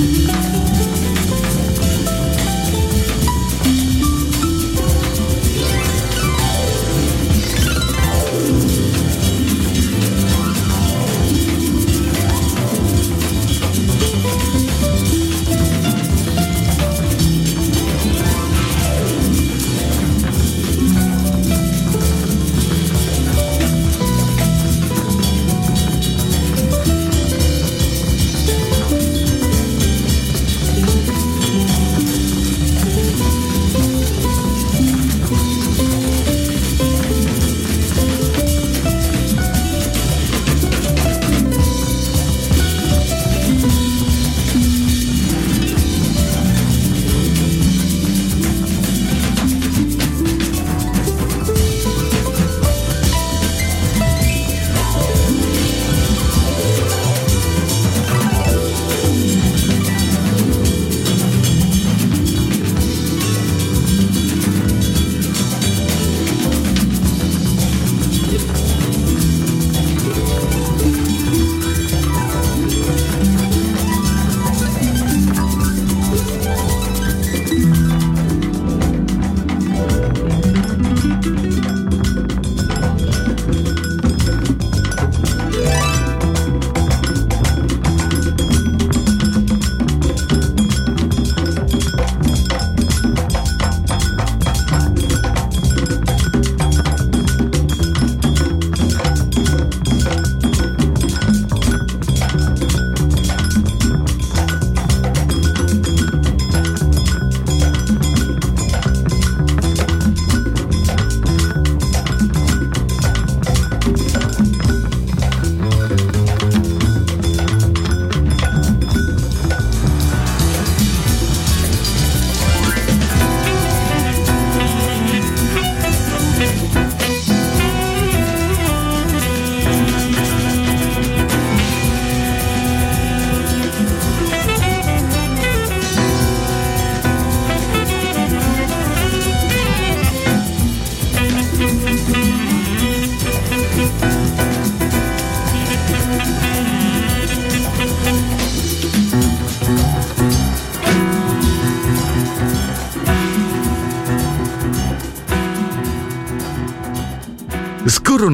Thank you.